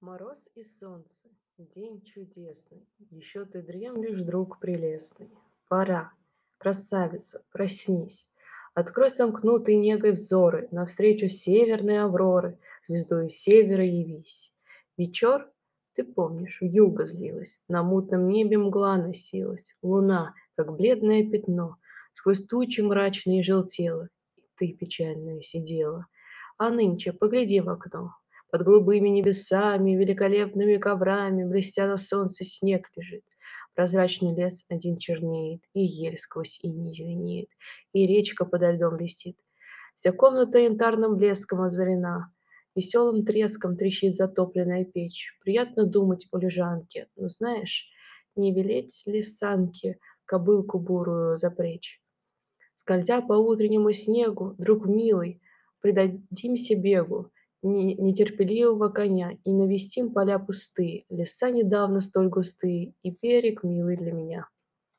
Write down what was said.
Мороз и солнце, день чудесный, Еще ты дремлешь, друг прелестный. Пора, красавица, проснись, Открой сомкнутые негой взоры, Навстречу северной авроры, Звездою севера явись. Вечер, ты помнишь, вьюга злилась, На мутном небе мгла носилась, Луна, как бледное пятно, Сквозь тучи мрачные желтела, И ты печальная сидела. А нынче погляди в окно, под голубыми небесами, великолепными коврами, Блестя на солнце, снег лежит. Прозрачный лес один чернеет, И ель сквозь иней зеленеет, И речка подо льдом блестит. Вся комната янтарным блеском озарена, Веселым треском трещит затопленная печь. Приятно думать о лежанке, но знаешь, Не велеть ли санке кобылку бурую запречь? Скользя по утреннему снегу, друг милый, предадимся бегу, нетерпеливого коня и навестим поля пустые, леса недавно столь густые и берег милый для меня.